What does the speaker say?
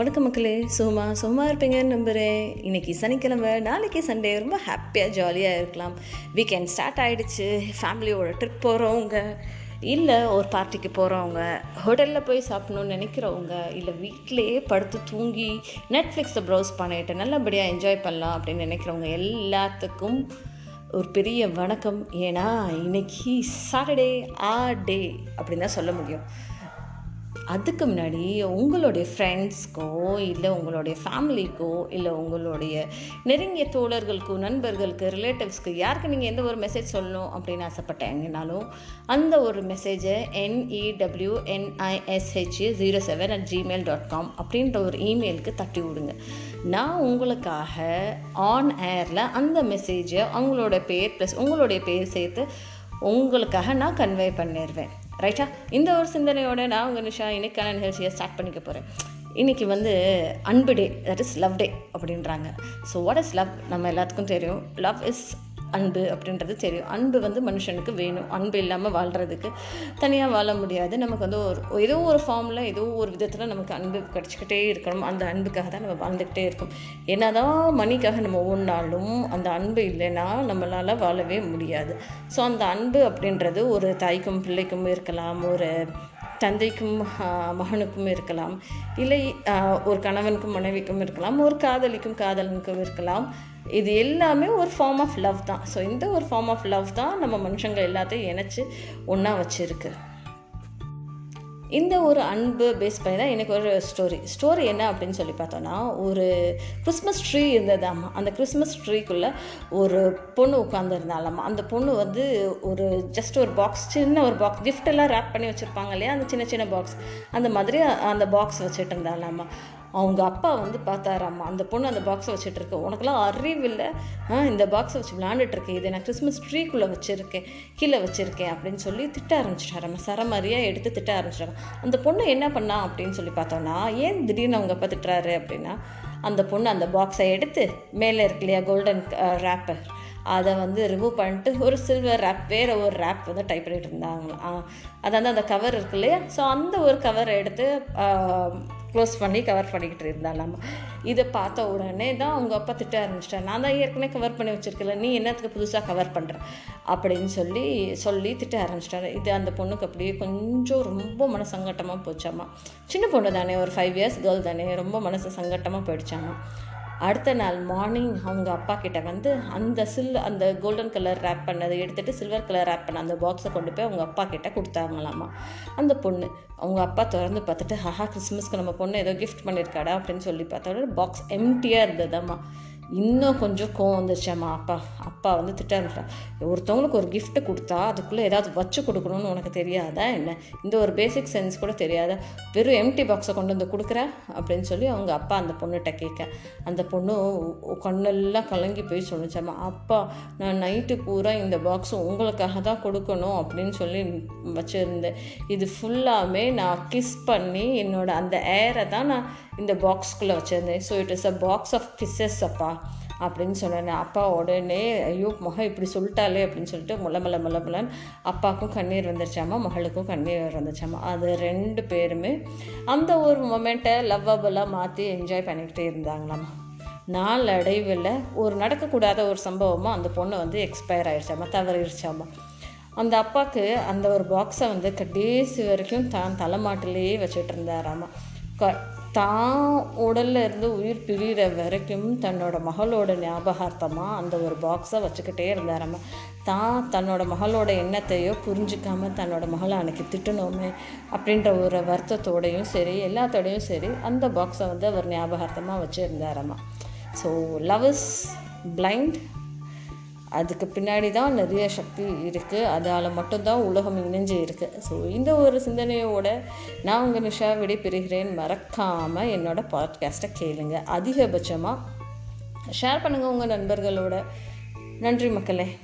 வணக்கம் மக்களே. சும்மா சும்மா இருப்பீங்கன்னு நம்புகிறேன் இன்னைக்கு சனிக்கிழமை நாளைக்கு சண்டே ரொம்ப ஹாப்பியாக ஜாலியாக இருக்கலாம். வீக்கெண்ட் ஸ்டார்ட் ஆகிடுச்சு ஃபேமிலியோட ட்ரிப் போகிறவங்க இல்லை ஒரு பார்ட்டிக்கு போகிறவங்க ஹோட்டலில் போய் சாப்பிடணும்னு நினைக்கிறவங்க இல்லை வீட்டிலேயே படுத்து தூங்கி நெட்ஃப்ளிக்ஸை ப்ரௌஸ் பண்ணிட்டு நல்லபடியாக என்ஜாய் பண்ணலாம் அப்படின்னு நினைக்கிறவங்க எல்லாத்துக்கும் ஒரு பெரிய வணக்கம். ஏன்னா இன்னைக்கு சாட்டர்டே ஆ டே அப்படின்னு தான் சொல்ல முடியும். அதுக்கு முன்னாடி உங்களுடைய ஃப்ரெண்ட்ஸ்க்கோ இல்லை உங்களுடைய ஃபேமிலிக்கோ இல்லை உங்களுடைய நெருங்கிய தோழர்களுக்கோ நண்பர்களுக்கு ரிலேட்டிவ்ஸ்க்கு யாருக்கு நீங்கள் எந்த ஒரு மெசேஜ் சொல்லணும் அப்படின்னு ஆசைப்பட்டீங்கனாலும் அந்த ஒரு மெசேஜை N E W N I S H zero seven at Gmail dot com அப்படின்ற ஒரு இமெயிலுக்கு தட்டி விடுங்க. நான் உங்களுக்காக ஆன் ஏரில் அந்த மெசேஜை அவங்களோட பேர் ப்ளஸ் உங்களுடைய பேர் சேர்த்து உங்களுக்காக நான் கன்வே பண்ணிடுவேன். ரைட்டா இந்த ஒரு சிந்தனையோட நான் உங்கள் நிஷா இன்னைக்கான நிகழ்ச்சியை ஸ்டார்ட் பண்ணிக்க போகிறேன் இன்றைக்கி வந்து அன்பு day that is love day அப்படின்றாங்க. ஸோ வாட் இஸ் லவ் நம்ம எல்லாத்துக்கும் தெரியும். லவ் இஸ் அன்பு அப்படின்றது தெரியும். அன்பு வந்து மனுஷனுக்கு வேணும். அன்பு இல்லாமல் வாழ்கிறதுக்கு தனியாக வாழ முடியாது. நமக்கு வந்து ஒரு ஏதோ ஒரு ஃபார்மில் ஏதோ ஒரு விதத்தில் நமக்கு அன்பு கிடச்சிக்கிட்டே இருக்கணும். அந்த அன்புக்காக தான் நம்ம வாழ்ந்துக்கிட்டே இருக்கோம். என்ன தான் மணிக்காக நம்ம ஓடினாலும் அந்த அன்பு இல்லைன்னா நம்மளால் வாழவே முடியாது. ஸோ அந்த அன்பு அப்படின்றது ஒரு தாய்க்கும் பிள்ளைக்கும் இருக்கலாம். ஒரு தந்தைக்கும் மகனுக்கும் இருக்கலாம். இல்லை ஒரு கணவனுக்கும் மனைவிக்கும் இருக்கலாம். ஒரு காதலிக்கும் காதலனுக்கும் இருக்கலாம். இது எல்லாமே ஒரு ஃபார்ம் ஆஃப் லவ் தான். ஸோ இந்த ஒரு ஃபார்ம் ஆஃப் லவ் தான் நம்ம மனுஷங்க எல்லாத்தையும் இணைச்சி ஒன்றா வச்சுருக்கு. இந்த ஒரு அன்பு பேஸ் பண்ணி தான் எனக்கு ஒரு ஸ்டோரி ஸ்டோரி என்ன அப்படின்னு சொல்லி பார்த்தோன்னா ஒரு கிறிஸ்மஸ் ட்ரீ இருந்ததாம்மா. அந்த கிறிஸ்மஸ் ட்ரீக்குள்ளே ஒரு பொண்ணு உட்காந்துருந்தாலாமா அந்த பொண்ணு வந்து ஒரு ஜஸ்ட் ஒரு பாக்ஸ் சின்ன ஒரு பாக்ஸ் கிஃப்டெல்லாம் ரேப் பண்ணி வச்சுருப்பாங்க இல்லையா? அந்த சின்ன சின்ன பாக்ஸ் அந்த மாதிரி அந்த பாக்ஸ் வச்சுட்டு இருந்தாலாமா அவங்க அப்பா வந்து பார்த்தாராம்மா அந்த பொண்ணு அந்த பாக்ஸை வச்சுட்டு இருக்கு உனக்கெல்லாம் அறிவில்லை இந்த பாக்ஸை வச்சு விளாண்டுட்ருக்கேன் இதை நான் கிறிஸ்மஸ் ட்ரீக்குள்ளே வச்சுருக்கேன். கீழே வச்சுருக்கேன். அப்படின்னு சொல்லி திட்ட ஆரம்பிச்சிட்டாராம்மா சரமாரியாக எடுத்து திட்ட ஆரம்பிச்சிட்டாங்க. அந்த பொண்ணு என்ன பண்ணா அப்படின்னு சொல்லி பார்த்தோன்னா ஏன் திடீர்னு அவங்க அப்பா திட்டுறாரு? அப்படின்னா அந்த பொண்ணு அந்த பாக்ஸை எடுத்து மேலே இருக்கு இல்லையா கோல்டன் ரேப்பர் அதை வந்து ரிமூவ் பண்ணிட்டு ஒரு சில்வர் ரேப் வேறு ஒரு ரேப் வந்து டைப் பண்ணிட்டு இருந்தாங்களாம் அதாவது அந்த கவர் இருக்கு இல்லையா? ஸோ அந்த ஒரு கவரை எடுத்து க்ளோஸ் பண்ணி கவர் பண்ணிக்கிட்டு இருந்தாலாமா இதை பார்த்த உடனே தான் அவங்க அப்பா திட்ட ஆரம்பிச்சிட்டார். நான் தான் ஏற்கனவே கவர் பண்ணி வச்சுருக்கல நீ என்னத்துக்கு புதுசாக கவர் பண்ணுற அப்படின்னு சொல்லி சொல்லி திட்ட ஆரம்பிச்சிட்டாரு. இது அந்த பொண்ணுக்கு அப்படியே கொஞ்சம் ரொம்ப மன சங்கட்டமாக போச்சாமா. சின்ன பொண்ணு தானே ஒரு ஃபைவ் இயர்ஸ் கேர்ள் தானே ரொம்ப மனசு சங்கட்டமாக போயிடுச்சாமா. அடுத்த நாள் மார்னிங் அவங்க அப்பா கிட்ட வந்து அந்த சில் அந்த கோல்டன் கலர் ரேப் பண்ணதை எடுத்துகிட்டு சில்வர் கலர் ரேப் பண்ண அந்த பாக்ஸை கொண்டு போய் அவங்க அப்பா கிட்ட கொடுத்தாங்களாமா. அந்த பொண்ணு அவங்க அப்பா திறந்து பார்த்துட்டு ஹஹா கிறிஸ்மஸ்க்கு நம்ம பொண்ணு ஏதோ கிஃப்ட் பண்ணியிருக்காடா அப்படின்னு சொல்லி பார்த்தா பாக்ஸ் எம்டியாக இருந்ததாம்மா. இன்னும் கொஞ்சம் கோவம் வந்துருச்சாம்மா அப்பா அப்பா வந்து திட்ட ஒருத்தவங்களுக்கு ஒரு கிஃப்ட்டு கொடுத்தா அதுக்குள்ளே ஏதாவது வச்சு கொடுக்கணும்னு உனக்கு தெரியாதா என்ன? இந்த ஒரு பேசிக் சென்ஸ் கூட தெரியாத? வெறும் எம்டி பாக்ஸை கொண்டு வந்து கொடுக்குற? அப்படின்னு சொல்லி அவங்க அப்பா அந்த பொண்ணுகிட்ட கேட்க. அந்த பொண்ணு கண்ணெல்லாம் கலங்கி போய் சொன்னிச்சாம்மா அப்பா நான் நைட்டு பூரா இந்த பாக்ஸ் உங்களுக்காக தான் கொடுக்கணும் அப்படின்னு சொல்லி வச்சுருந்தேன். இது ஃபுல்லாமே நான் கிஸ் பண்ணி என்னோட அந்த ஏரை தான் நான் இந்த பாக்ஸ்குள்ளே வச்சுருந்தேன். So it is a box of kisses அப்பா. அப்படின்னு சொன்னேன். அப்பா உடனே ஐயோ முகம் இப்படி சொல்லிட்டாலே அப்படின்னு சொல்லிட்டு முள்ள முள்ள முள்ள முள்ளன்னு அப்பாவுக்கும் கண்ணீர் வந்துருச்சாமா மகளுக்கும் கண்ணீர் வந்துச்சாமா அது ரெண்டு பேருமே அந்த ஒரு மொமெண்ட்டை லவ்வபுளாக மாற்றி என்ஜாய் பண்ணிக்கிட்டே இருந்தாங்களாம்மா நாளடைவில் ஒரு நடக்கக்கூடாத ஒரு சம்பவமாக அந்த பொண்ணு வந்து எக்ஸ்பயர் ஆயிடுச்சாமா தவறிடுச்சாமா அந்த அப்பாவுக்கு அந்த ஒரு பாக்ஸை வந்து கடைசி வரைக்கும் தான் தலைமாட்டிலேயே வச்சுட்டு இருந்தாராமா. க தான் உடல்ல இருந்து உயிர் பிரிகிற வரைக்கும் தன்னோட மகளோட ஞாபகார்த்தமாக அந்த ஒரு பாக்ஸை வச்சுக்கிட்டே இருந்தாராம தான் தன்னோட மகளோட எண்ணத்தையோ புரிஞ்சிக்காமல் தன்னோட மகளை அன்னைக்கு திட்டணுமே அப்படின்ற ஒரு வருத்தத்தோடையும் சரி எல்லாத்தோடையும் சரி அந்த பாக்ஸை வந்து அவர் ஞாபகார்த்தமாக வச்சுருந்தாராமா ஸோ லவ் இஸ் பிளைண்ட் அதுக்கு பின்னாடி தான் நிறைய சக்தி இருக்குது அதால் மட்டும்தான் உலகம் இணைஞ்சு இருக்குது ஸோ இந்த ஒரு சிந்தனையோட நான் உங்கள் நிஷா விடை பெறுகிறேன் மறக்காமல் என்னோடய பாட்காஸ்ட்டை கேளுங்க. அதிகபட்சமாக ஷேர் பண்ணுங்கள் உங்கள் நண்பர்களோட. நன்றி மக்களே.